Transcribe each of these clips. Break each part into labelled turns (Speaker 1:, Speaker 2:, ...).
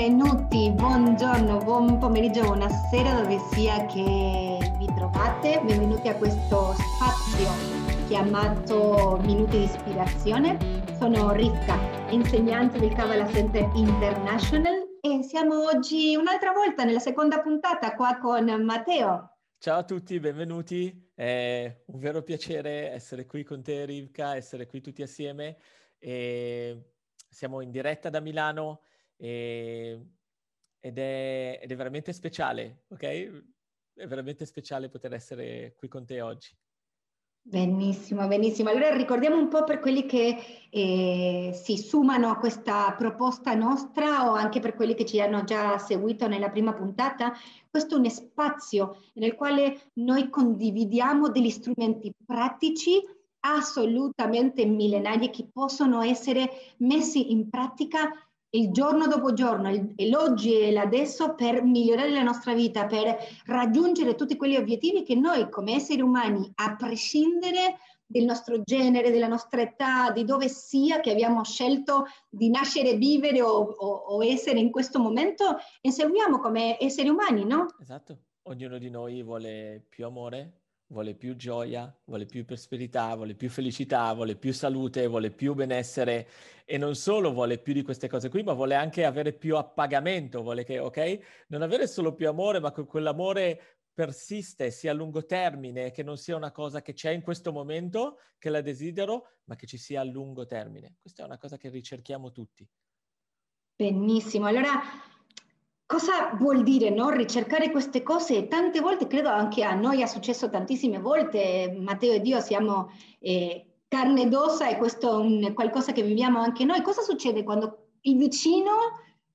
Speaker 1: benvenuti, buongiorno, buon pomeriggio, buonasera dove sia che vi trovate. Benvenuti a questo spazio chiamato Minuti di Ispirazione. Sono Rivka, insegnante del Kabbalah Center International e siamo oggi un'altra volta nella seconda puntata qua con Matteo.
Speaker 2: Ciao a tutti, benvenuti. È un vero piacere essere qui con te, Rivka, essere qui tutti assieme. E siamo in diretta da Milano e, ed, è, ed, è, veramente speciale, ok? È veramente speciale poter essere qui con te oggi.
Speaker 1: Benissimo, benissimo. Allora ricordiamo un po' per quelli che eh, si sumano a questa proposta nostra o anche per quelli che ci hanno già seguito nella prima puntata, questo è uno spazio nel quale noi condividiamo degli strumenti pratici assolutamente millenari che possono essere messi in pratica il giorno dopo giorno, l'oggi e l'adesso per migliorare la nostra vita, per raggiungere tutti quegli obiettivi che noi come esseri umani, a prescindere del nostro genere, della nostra età, di dove sia che abbiamo scelto di nascere, vivere o, o, o essere in questo momento, inseguiamo come esseri umani, no?
Speaker 2: Esatto, ognuno di noi vuole più amore, vuole più gioia, vuole più prosperità, vuole più felicità, vuole più salute, vuole più benessere e non solo vuole più di queste cose qui, ma vuole anche avere più appagamento, vuole che, ok? Non avere solo più amore, ma che quell'amore persiste, sia a lungo termine, che non sia una cosa che c'è in questo momento, che la desidero, ma che ci sia a lungo termine. Questa è una cosa che ricerchiamo tutti.
Speaker 1: Benissimo, allora Cosa vuol dire no? ricercare queste cose? Tante volte, credo anche a noi è successo tantissime volte, Matteo ed io siamo eh, carne ed ossa e questo è un, qualcosa che viviamo anche noi. Cosa succede quando il vicino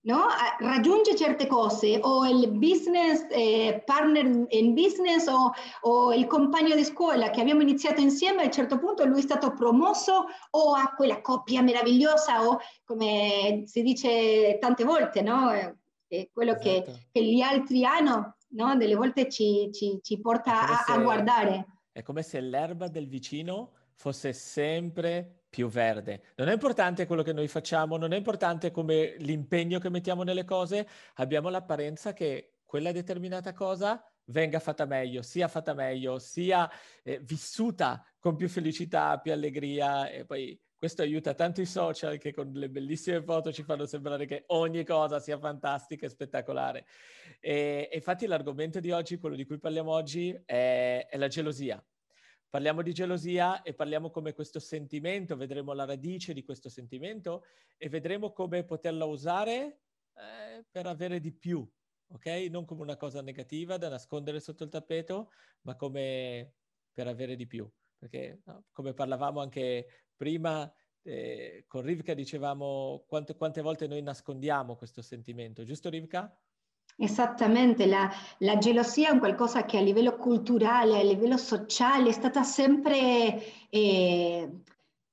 Speaker 1: no? raggiunge certe cose o il business eh, partner in business o, o, il compagno di scuola che abbiamo iniziato insieme a un certo punto lui è stato promosso o ha quella coppia meravigliosa o come si dice tante volte, no? È quello esatto. che, che, gli altri hanno, no? delle volte ci, ci, ci porta a, a guardare.
Speaker 2: È come se l'erba del vicino fosse sempre più verde. Non è importante quello che noi facciamo, non è importante come l'impegno che mettiamo nelle cose, abbiamo l'apparenza che quella determinata cosa venga fatta meglio, sia fatta meglio, sia eh, vissuta con più felicità, più allegria e poi questo aiuta tanto i social che con le bellissime foto ci fanno sembrare che ogni cosa sia fantastica e spettacolare. E, e infatti l'argomento di oggi, quello di cui parliamo oggi, è, è la gelosia. Parliamo di gelosia e parliamo come questo sentimento, vedremo la radice di questo sentimento e vedremo come poterla usare eh, per avere di più, ok? Non come una cosa negativa da nascondere sotto il tappeto, ma come per avere di più. Perché, no, come parlavamo anche prima eh, con Rivka dicevamo quante, quante volte noi nascondiamo questo sentimento, giusto Rivka?
Speaker 1: Esattamente, la, la, gelosia è un qualcosa che a livello culturale, a livello sociale è stata sempre eh,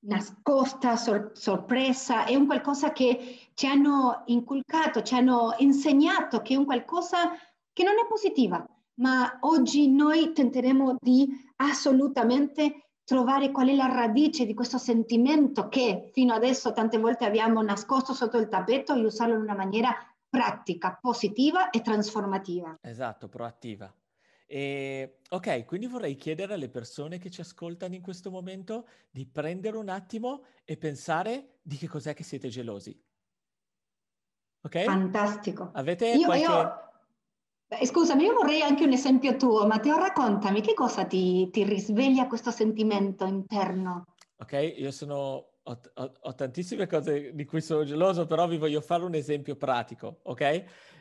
Speaker 1: nascosta, sor, sorpresa, è un qualcosa che ci hanno inculcato, ci hanno insegnato che è un qualcosa che non è positiva, ma oggi noi tenteremo di assolutamente trovare qual è la radice di questo sentimento che fino adesso tante volte abbiamo nascosto sotto il tappeto e usarlo in una maniera pratica, positiva e trasformativa.
Speaker 2: Esatto, proattiva. E, ok, quindi vorrei chiedere alle persone che ci ascoltano in questo momento di prendere un attimo e pensare di che cos'è che siete gelosi.
Speaker 1: Ok? Fantastico.
Speaker 2: Avete io, qualche... Io
Speaker 1: Scusami, io vorrei anche un esempio tuo, Matteo, raccontami che cosa ti, ti risveglia questo sentimento interno?
Speaker 2: Ok, io sono, ho, ho, ho, tantissime cose di cui sono geloso, però vi voglio fare un esempio pratico, ok?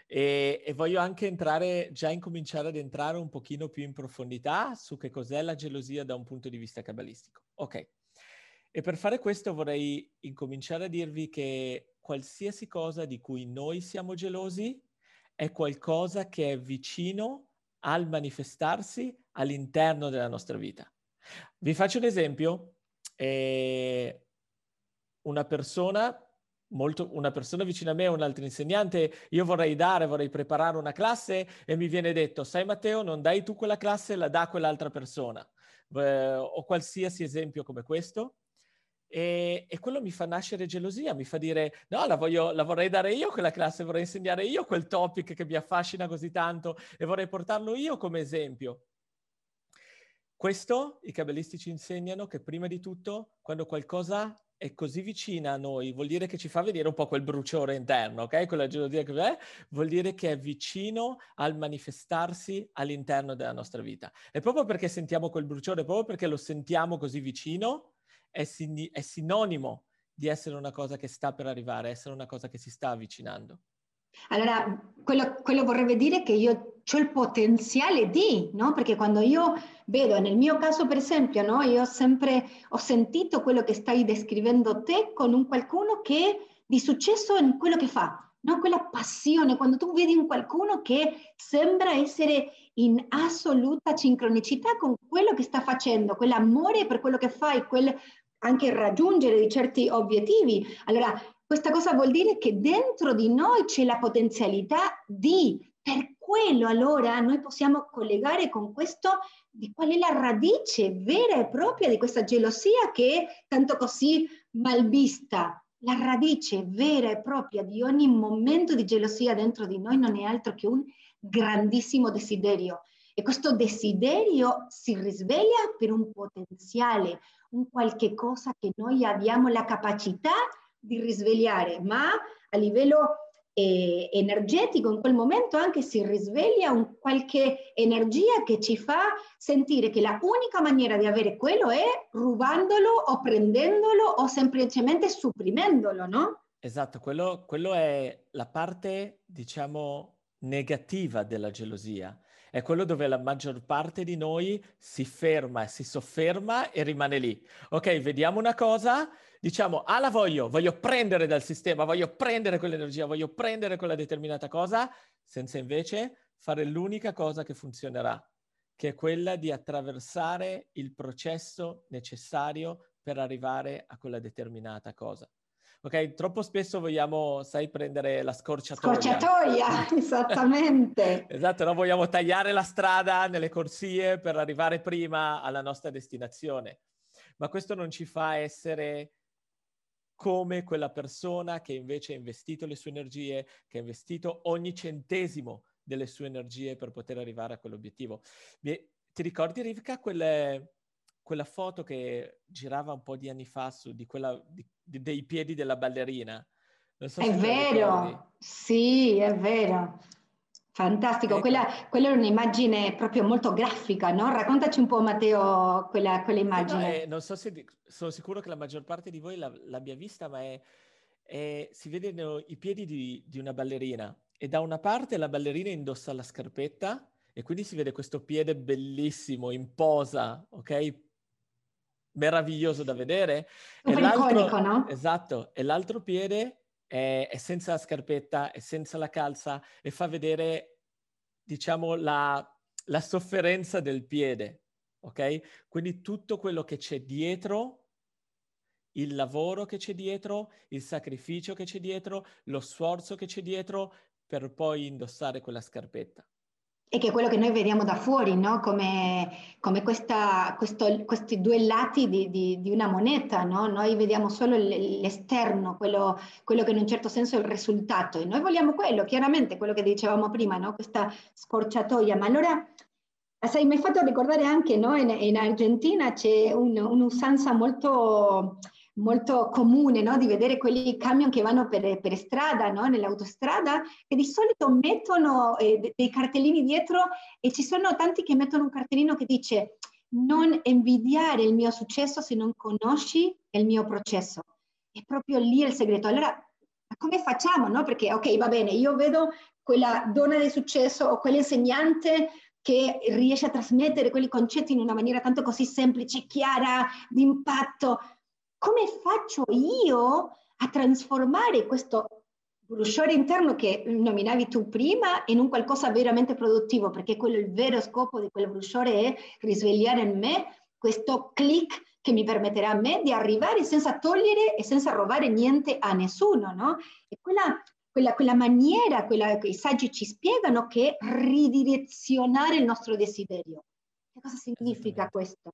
Speaker 2: E, e voglio anche entrare, già incominciare ad entrare un pochino più in profondità su che cos'è la gelosia da un punto di vista cabalistico. Ok, e per fare questo vorrei incominciare a dirvi che qualsiasi cosa di cui noi siamo gelosi è qualcosa che è vicino al manifestarsi all'interno della nostra vita. Vi faccio un esempio. Eh, una persona molto, una persona vicino a me, un altro insegnante, io vorrei dare, vorrei preparare una classe e mi viene detto, sai Matteo, non dai tu quella classe, la dà quell'altra persona. Eh, o qualsiasi esempio come questo. E, e, quello mi fa nascere gelosia, mi fa dire no, la, voglio, la vorrei dare io quella classe, vorrei insegnare io quel topic che mi affascina così tanto e vorrei portarlo io come esempio. Questo i cabalisti ci insegnano che prima di tutto, quando qualcosa è così vicina a noi, vuol dire che ci fa vedere un po' quel bruciore interno, ok? Quella gelosia che è, vuol dire che è vicino al manifestarsi all'interno della nostra vita. E proprio perché sentiamo quel bruciore, proprio perché lo sentiamo così vicino, è, sin- è sinonimo di essere una cosa che sta per arrivare, essere una cosa che si sta avvicinando.
Speaker 1: Allora, quello, quello, vorrebbe dire che io ho il potenziale di, no? Perché quando io vedo, nel mio caso per esempio, no? Io sempre ho sentito quello che stai descrivendo te con un qualcuno che di successo in quello che fa, no? Quella passione, quando tu vedi un qualcuno che sembra essere in assoluta sincronicità con quello che sta facendo, quell'amore per quello che fai, quel anche raggiungere di certi obiettivi. Allora, questa cosa vuol dire che dentro di noi c'è la potenzialità di, per quello allora noi possiamo collegare con questo di qual è la radice vera e propria di questa gelosia che è tanto così malvista. La radice vera e propria di ogni momento di gelosia dentro di noi non è altro che un grandissimo desiderio. E questo desiderio si risveglia per un potenziale, un qualche cosa che noi abbiamo la capacità di risvegliare, ma a livello eh, energetico in quel momento anche si risveglia un qualche energia che ci fa sentire che la unica maniera di avere quello è rubandolo o prendendolo o semplicemente supprimendolo, no?
Speaker 2: Esatto, quello, quello è la parte, diciamo, negativa della gelosia è quello dove la maggior parte di noi si ferma, si sofferma e rimane lì. Ok, vediamo una cosa, diciamo, ah la voglio, voglio prendere dal sistema, voglio prendere quell'energia, voglio prendere quella determinata cosa, senza invece fare l'unica cosa che funzionerà, che è quella di attraversare il processo necessario per arrivare a quella determinata cosa. Ok, troppo spesso vogliamo, sai, prendere la scorciatoia.
Speaker 1: Scorciatoia, esattamente.
Speaker 2: esatto, no? vogliamo tagliare la strada nelle corsie per arrivare prima alla nostra destinazione. Ma questo non ci fa essere come quella persona che invece ha investito le sue energie, che ha investito ogni centesimo delle sue energie per poter arrivare a quell'obiettivo. Ti ricordi, Rivka, quelle, quella foto che girava un po' di anni fa su di quella, di, di, dei piedi della ballerina.
Speaker 1: So è vero, sì, è vero. Fantastico, ecco. quella, quella, è un'immagine proprio molto grafica, no? Raccontaci un po' Matteo quella, quell'immagine.
Speaker 2: No, eh, non so se sono sicuro che la maggior parte di voi la, l'abbia vista, ma è, è, si vedono i piedi di, di, una ballerina e da una parte la ballerina indossa la scarpetta e quindi si vede questo piede bellissimo in posa, ok? Meraviglioso da vedere.
Speaker 1: e l'altro, no?
Speaker 2: Esatto, e l'altro piede è, è, senza la scarpetta, è senza la calza e fa vedere, diciamo, la, la sofferenza del piede, ok? Quindi tutto quello che c'è dietro il lavoro che c'è dietro, il sacrificio che c'è dietro, lo sforzo che c'è dietro per poi indossare quella scarpetta
Speaker 1: e che è quello che noi vediamo da fuori, no? come, come questa, questo, questi due lati di, di, di una moneta. No? Noi vediamo solo l'esterno, quello, quello, che in un certo senso è il risultato e noi vogliamo quello, chiaramente, quello che dicevamo prima, no? questa scorciatoia. Ma allora, sai, mi hai fatto ricordare anche no? in, in Argentina c'è un, un'usanza molto molto comune no? di vedere quelli camion che vanno per, per strada, no? nell'autostrada, che di solito mettono eh, dei cartellini dietro e ci sono tanti che mettono un cartellino che dice non invidiare il mio successo se non conosci il mio processo. È proprio lì il segreto. Allora, come facciamo? No? Perché, ok, va bene, io vedo quella donna di successo o quell'insegnante che riesce a trasmettere quei concetti in una maniera tanto così semplice, chiara, di impatto, come faccio io a trasformare questo bruciore interno che nominavi tu prima in un qualcosa veramente produttivo, perché quello il vero scopo di quel bruciore è risvegliare in me questo click che mi permetterà a me di arrivare senza togliere e senza rubare niente a nessuno, no? E quella, quella, quella maniera, quella che i saggi ci spiegano che è ridirezionare il nostro desiderio. Che cosa significa questo?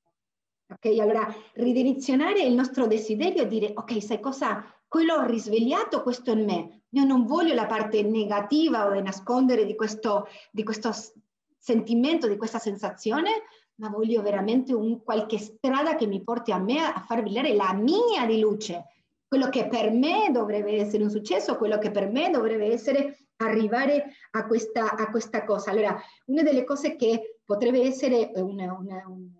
Speaker 1: Ok, allora ridirezionare il nostro desiderio e dire, ok, sai cosa? Quello ho risvegliato questo in me. Io non voglio la parte negativa o nascondere di questo, di questo sentimento, di questa sensazione, ma voglio veramente un qualche strada che mi porti a me a far brillare la mia di luce. Quello che per me dovrebbe essere un successo, quello che per me dovrebbe essere arrivare a questa, a questa cosa. Allora, una delle cose che potrebbe essere una, una, un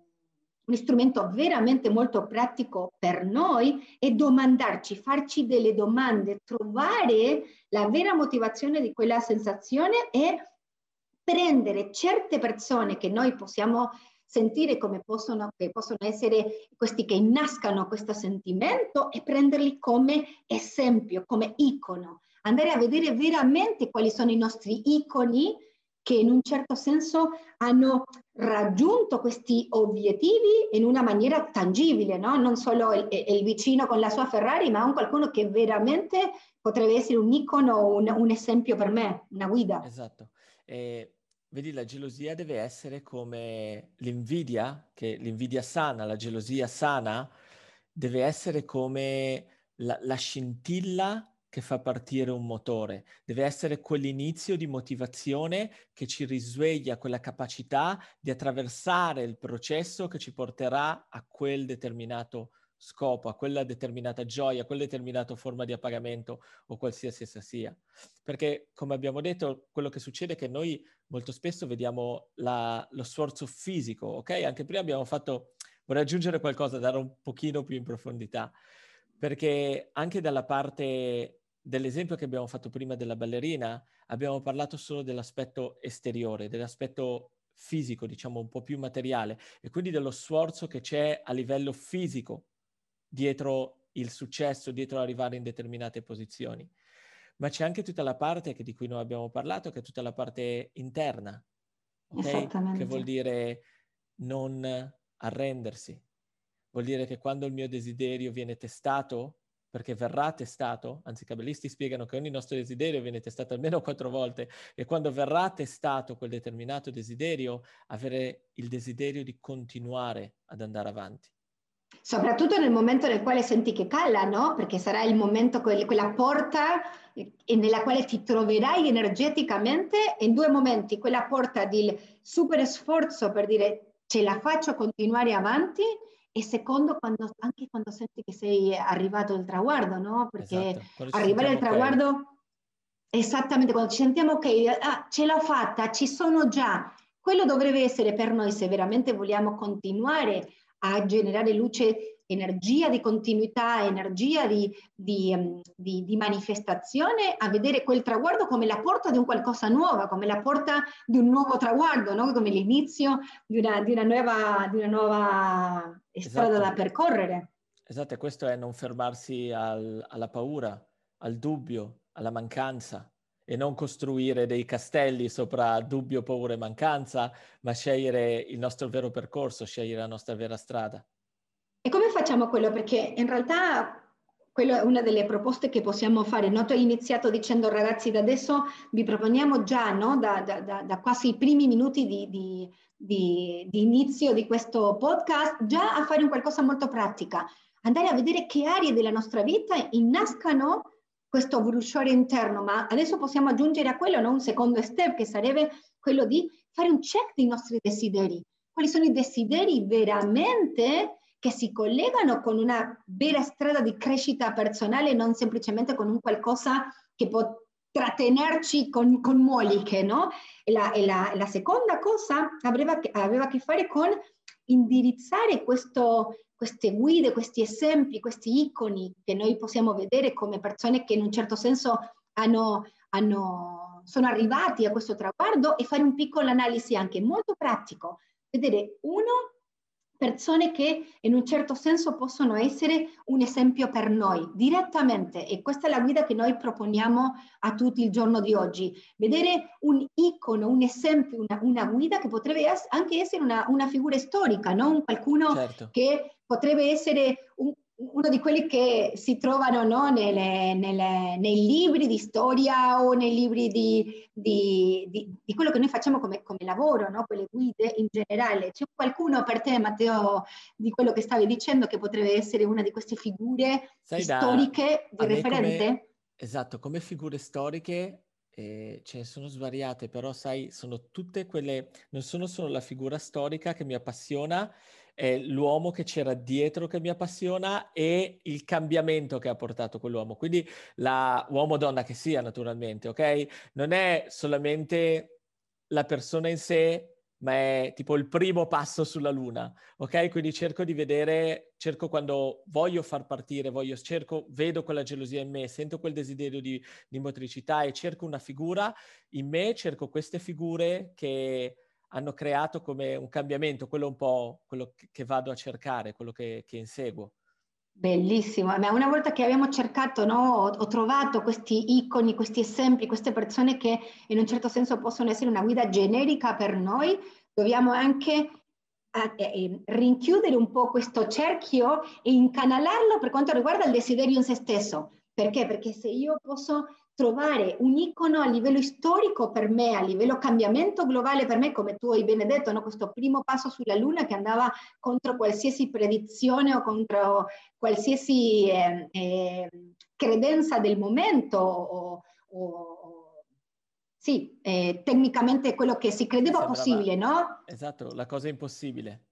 Speaker 1: un strumento veramente molto pratico per noi è domandarci, farci delle domande, trovare la vera motivazione di quella sensazione e prendere certe persone che noi possiamo sentire come possono, possono essere questi che innascano questo sentimento e prenderli come esempio, come icono, andare a vedere veramente quali sono i nostri iconi che in un certo senso hanno raggiunto questi obiettivi in una maniera tangibile, no? non solo il, il, vicino con la sua Ferrari, ma un qualcuno che veramente potrebbe essere un icono, un, un esempio per me, una guida.
Speaker 2: Esatto. E, vedi, la gelosia deve essere come l'invidia, che l'invidia sana, la gelosia sana, deve essere come la, la scintilla che fa partire un motore, deve essere quell'inizio di motivazione che ci risveglia quella capacità di attraversare il processo che ci porterà a quel determinato scopo, a quella determinata gioia, a quella determinata forma di appagamento o qualsiasi essa sia. Perché, come abbiamo detto, quello che succede è che noi molto spesso vediamo la, lo sforzo fisico, ok? Anche prima abbiamo fatto, vorrei aggiungere qualcosa, dare un pochino più in profondità, perché anche dalla parte dell'esempio che abbiamo fatto prima della ballerina, abbiamo parlato solo dell'aspetto esteriore, dell'aspetto fisico, diciamo un po' più materiale, e quindi dello sforzo che c'è a livello fisico dietro il successo, dietro arrivare in determinate posizioni. Ma c'è anche tutta la parte che, di cui noi abbiamo parlato, che è tutta la parte interna, okay? che vuol dire non arrendersi, vuol dire che quando il mio desiderio viene testato, perché verrà testato, anzi i cabalisti spiegano che ogni nostro desiderio viene testato almeno quattro volte e quando verrà testato quel determinato desiderio, avere il desiderio di continuare ad andare avanti.
Speaker 1: Soprattutto nel momento nel quale senti che cala, no? Perché sarà il momento, quella porta nella quale ti troverai energeticamente in due momenti, quella porta del super sforzo per dire ce la faccio continuare avanti e secondo quando, anche quando senti che sei arrivato al traguardo, no? Perché esatto. arrivare al traguardo, okay. esattamente quando ci sentiamo ok, ah, ce l'ho fatta, ci sono già, quello dovrebbe essere per noi se veramente vogliamo continuare a generare luce energia di continuità, energia di, di, um, di, di, manifestazione, a vedere quel traguardo come la porta di un qualcosa nuovo, come la porta di un nuovo traguardo, no? come l'inizio di una, una, nuova, una nuova strada esatto. da percorrere.
Speaker 2: Esatto, questo è non fermarsi al, alla paura, al dubbio, alla mancanza e non costruire dei castelli sopra dubbio, paura e mancanza, ma scegliere il nostro vero percorso, scegliere la nostra vera strada.
Speaker 1: E come facciamo quello? Perché in realtà quello è una delle proposte che possiamo fare. No? Tu hai iniziato dicendo ragazzi, da adesso vi proponiamo già, no? da, da, da, quasi i primi minuti di, di, di, di, inizio di questo podcast, già a fare un qualcosa molto pratica. Andare a vedere che aree della nostra vita innascano questo bruciore interno, ma adesso possiamo aggiungere a quello no? un secondo step che sarebbe quello di fare un check dei nostri desideri. Quali sono i desideri veramente che si collegano con una vera strada di crescita personale, non semplicemente con un qualcosa che può trattenerci con, con moliche, no? E la, e la, la seconda cosa aveva, aveva, a che fare con indirizzare questo, queste guide, questi esempi, questi iconi che noi possiamo vedere come persone che in un certo senso hanno, hanno, sono arrivati a questo traguardo e fare un piccolo analisi anche molto pratico. Vedere uno persone che in un certo senso possono essere un esempio per noi direttamente e questa è la guida che noi proponiamo a tutti il giorno di oggi, vedere un icono, un esempio, una, una guida che potrebbe anche essere una, una figura storica, no? qualcuno certo. che potrebbe essere un, uno di quelli che si trovano no, nelle, nelle, nei libri di storia o nei libri di, di, di, di quello che noi facciamo come, come lavoro, no? quelle guide in generale. C'è qualcuno per te, Matteo, di quello che stavi dicendo che potrebbe essere una di queste figure Sai storiche da, di referente?
Speaker 2: Come, esatto, come figure storiche eh, ce ne sono svariate, però sai, sono tutte quelle, non sono solo la figura storica che mi appassiona, è l'uomo che c'era dietro che mi appassiona e il cambiamento che ha portato quell'uomo. Quindi la uomo donna che sia, naturalmente, ok? Non è solamente la persona in sé, ma è tipo il primo passo sulla luna, ok? Quindi cerco di vedere, cerco quando voglio far partire, voglio, cerco, vedo quella gelosia in me, sento quel desiderio di, di motricità e cerco una figura in me, cerco queste figure che hanno creato come un cambiamento, quello un po' quello che vado a cercare, quello che, che inseguo.
Speaker 1: Bellissimo, ma una volta che abbiamo cercato, no, ho, trovato questi iconi, questi esempi, queste persone che in un certo senso possono essere una guida generica per noi, dobbiamo anche eh, eh, rinchiudere un po' questo cerchio e incanalarlo per quanto riguarda il desiderio in se stesso. Perché? Perché se io posso trovare un icono a livello storico per me, a livello cambiamento globale per me, come tu hai ben detto, no? questo primo passo sulla Luna che andava contro qualsiasi predizione o contro qualsiasi eh, eh, credenza del momento o, o sì, eh, tecnicamente quello che si credeva possibile, no?
Speaker 2: Esatto, la cosa impossibile.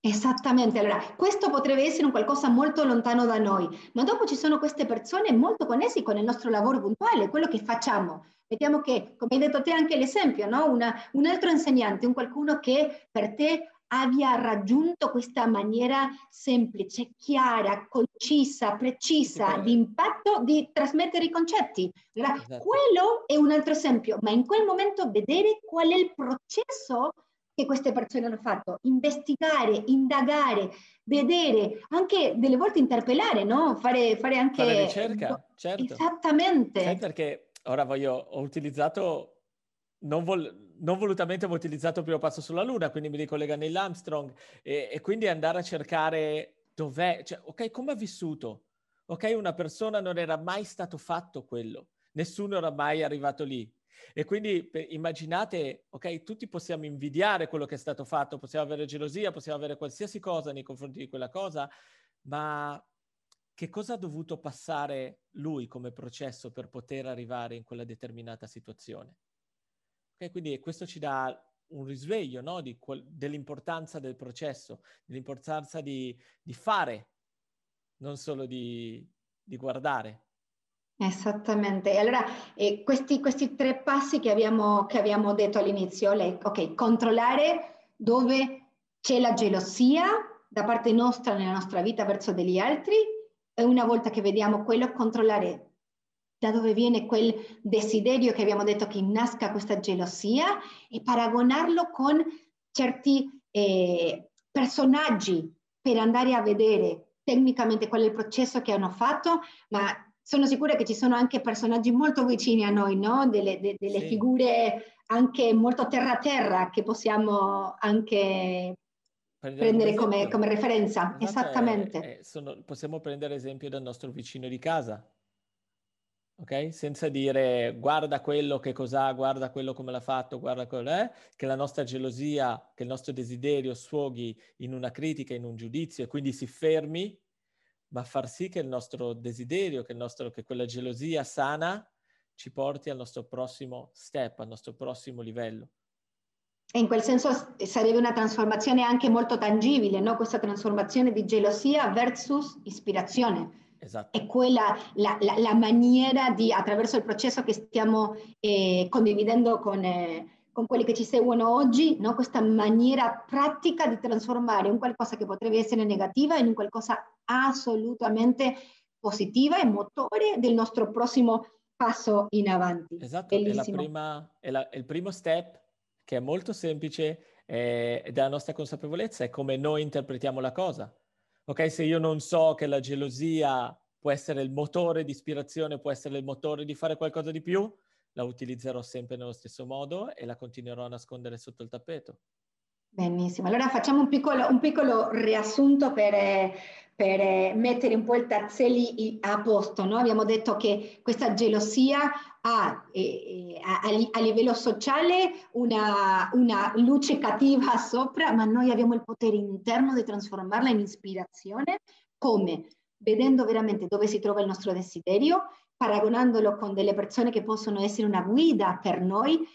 Speaker 1: Esattamente, allora questo potrebbe essere un qualcosa molto lontano da noi, ma dopo ci sono queste persone molto connesse con il nostro lavoro puntuale, quello che facciamo. Vediamo che, come hai detto te anche l'esempio, no? Una, un altro insegnante, un qualcuno che per te abbia raggiunto questa maniera semplice, chiara, concisa, precisa, di impatto di trasmettere i concetti. Allora, esatto. Quello è un altro esempio, ma in quel momento vedere qual è il processo che queste persone hanno fatto, investigare, indagare, vedere, anche delle volte interpellare, no? Fare, fare anche...
Speaker 2: Fare ricerca, certo.
Speaker 1: Esattamente.
Speaker 2: Sai perché ora voglio, ho utilizzato, non, vol, non volutamente ho utilizzato il primo passo sulla Luna, quindi mi ricollega Neil Armstrong, e, e quindi andare a cercare dov'è, cioè, ok, come ha vissuto? Ok, una persona non era mai stato fatto quello, nessuno era mai arrivato lì e quindi immaginate, ok, tutti possiamo invidiare quello che è stato fatto, possiamo avere gelosia, possiamo avere qualsiasi cosa nei confronti di quella cosa, ma che cosa ha dovuto passare lui come processo per poter arrivare in quella determinata situazione? Ok, quindi questo ci dà un risveglio no? di, dell'importanza del processo, dell'importanza di, di fare, non solo di, di guardare.
Speaker 1: Esattamente, allora eh, questi, questi, tre passi che abbiamo, che abbiamo detto all'inizio, le, ok, controllare dove c'è la gelosia da parte nostra nella nostra vita verso degli altri e una volta che vediamo quello, controllare da dove viene quel desiderio che abbiamo detto che innasca questa gelosia e paragonarlo con certi eh, personaggi per andare a vedere tecnicamente qual è il processo che hanno fatto, ma sono sicura che ci sono anche personaggi molto vicini a noi, no? delle, de, delle sì. figure anche molto terra-terra che possiamo anche prendere, come, come, referenza. Esatto, Esattamente. È,
Speaker 2: è, sono, possiamo prendere esempio dal nostro vicino di casa, ok? Senza dire guarda quello che cos'ha, guarda quello come l'ha fatto, guarda quello è, che la nostra gelosia, che il nostro desiderio sfoghi in una critica, in un giudizio e quindi si fermi ma far sì che il nostro desiderio, che, il nostro, che quella gelosia sana ci porti al nostro prossimo step, al nostro prossimo livello.
Speaker 1: E in quel senso sarebbe una trasformazione anche molto tangibile, no? questa trasformazione di gelosia versus ispirazione.
Speaker 2: Esatto.
Speaker 1: È quella la, la, la, maniera di, attraverso il processo che stiamo eh, condividendo con, eh, con quelli che ci seguono oggi, no? questa maniera pratica di trasformare un qualcosa che potrebbe essere negativa in un qualcosa assolutamente positiva e motore del nostro prossimo passo in avanti.
Speaker 2: Esatto, è, la prima, è, la, è, il primo step che è molto semplice eh, ed è la nostra consapevolezza, è come noi interpretiamo la cosa. Ok, se io non so che la gelosia può essere il motore di ispirazione, può essere il motore di fare qualcosa di più, la utilizzerò sempre nello stesso modo e la continuerò a nascondere sotto il tappeto.
Speaker 1: Benissimo, allora facciamo un piccolo, un piccolo riassunto per, per, mettere un po' i tazzelli a posto. No? Abbiamo detto che questa gelosia ha eh, a, a, livello sociale una, una luce cattiva sopra, ma noi abbiamo il potere interno di trasformarla in ispirazione. Come? Vedendo veramente dove si trova il nostro desiderio, paragonandolo con delle persone che possono essere una guida per noi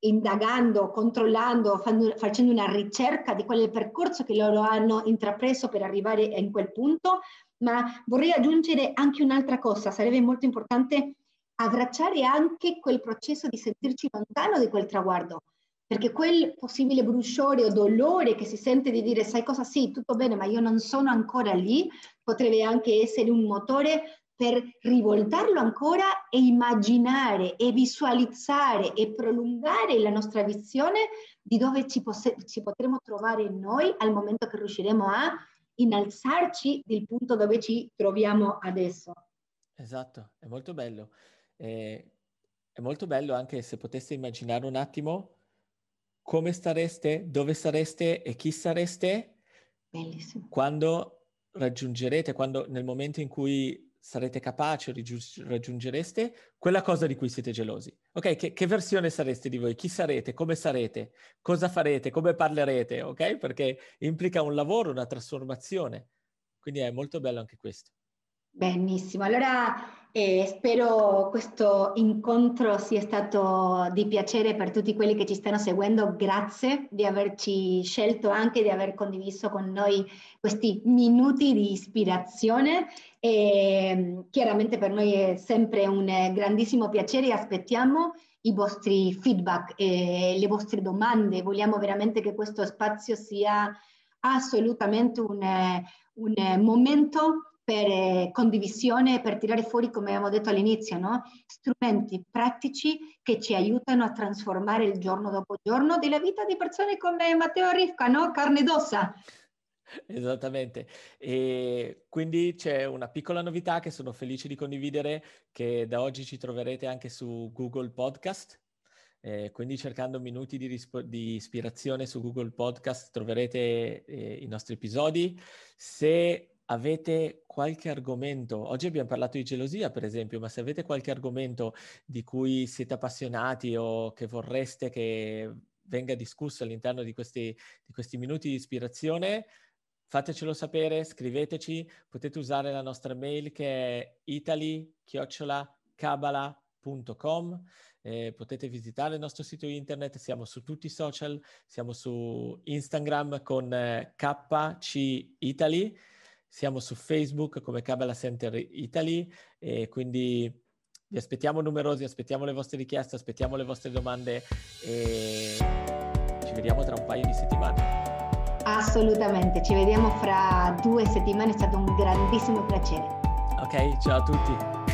Speaker 1: indagando, controllando, fanno, facendo una ricerca di qual è il percorso che loro hanno intrapreso per arrivare in quel punto, ma vorrei aggiungere anche un'altra cosa, sarebbe molto importante abbracciare anche quel processo di sentirci lontano di quel traguardo, perché quel possibile bruciore o dolore che si sente di dire sai cosa? Sì, tutto bene, ma io non sono ancora lì, potrebbe anche essere un motore per rivoltarlo ancora e immaginare e visualizzare e prolungare la nostra visione di dove ci, ci potremo trovare noi al momento che riusciremo a innalzarci del punto dove ci troviamo adesso.
Speaker 2: Esatto, è molto bello. Eh, è molto bello anche se poteste immaginare un attimo come stareste, dove sareste e chi sareste
Speaker 1: Bellissimo.
Speaker 2: quando raggiungerete, quando nel momento in cui sarete capaci o raggiungereste quella cosa di cui siete gelosi. Ok, che, che, versione sareste di voi? Chi sarete? Come sarete? Cosa farete? Come parlerete? Ok? Perché implica un lavoro, una trasformazione. Quindi è molto bello anche questo.
Speaker 1: Benissimo, allora eh, spero questo incontro sia stato di piacere per tutti quelli che ci stanno seguendo. Grazie di averci scelto anche di aver condiviso con noi questi minuti di ispirazione. E, chiaramente per noi è sempre un grandissimo piacere e aspettiamo i vostri feedback e le vostre domande. Vogliamo veramente che questo spazio sia assolutamente un, un momento per eh, condivisione, per tirare fuori, come abbiamo detto all'inizio, no? strumenti pratici che ci aiutano a trasformare il giorno dopo giorno della vita di persone come Matteo Rifka, no? carne ed ossa.
Speaker 2: Esattamente. E quindi c'è una piccola novità che sono felice di condividere, che da oggi ci troverete anche su Google Podcast. Eh, quindi cercando minuti di, rispo- di, ispirazione su Google Podcast troverete eh, i nostri episodi. Se avete qualche argomento, oggi abbiamo parlato di gelosia per esempio, ma se avete qualche argomento di cui siete appassionati o che vorreste che venga discusso all'interno di questi, di questi minuti di ispirazione, fatecelo sapere, scriveteci, potete usare la nostra mail che è italy-cabala.com. Eh, potete visitare il nostro sito internet, siamo su tutti i social, siamo su Instagram con eh, KC Italy siamo su Facebook come Cabala Center Italy e quindi vi aspettiamo numerosi, aspettiamo le vostre richieste, aspettiamo le vostre domande e ci vediamo tra un paio di settimane.
Speaker 1: Assolutamente, ci vediamo fra due settimane, è stato un grandissimo piacere.
Speaker 2: Ok, ciao a tutti.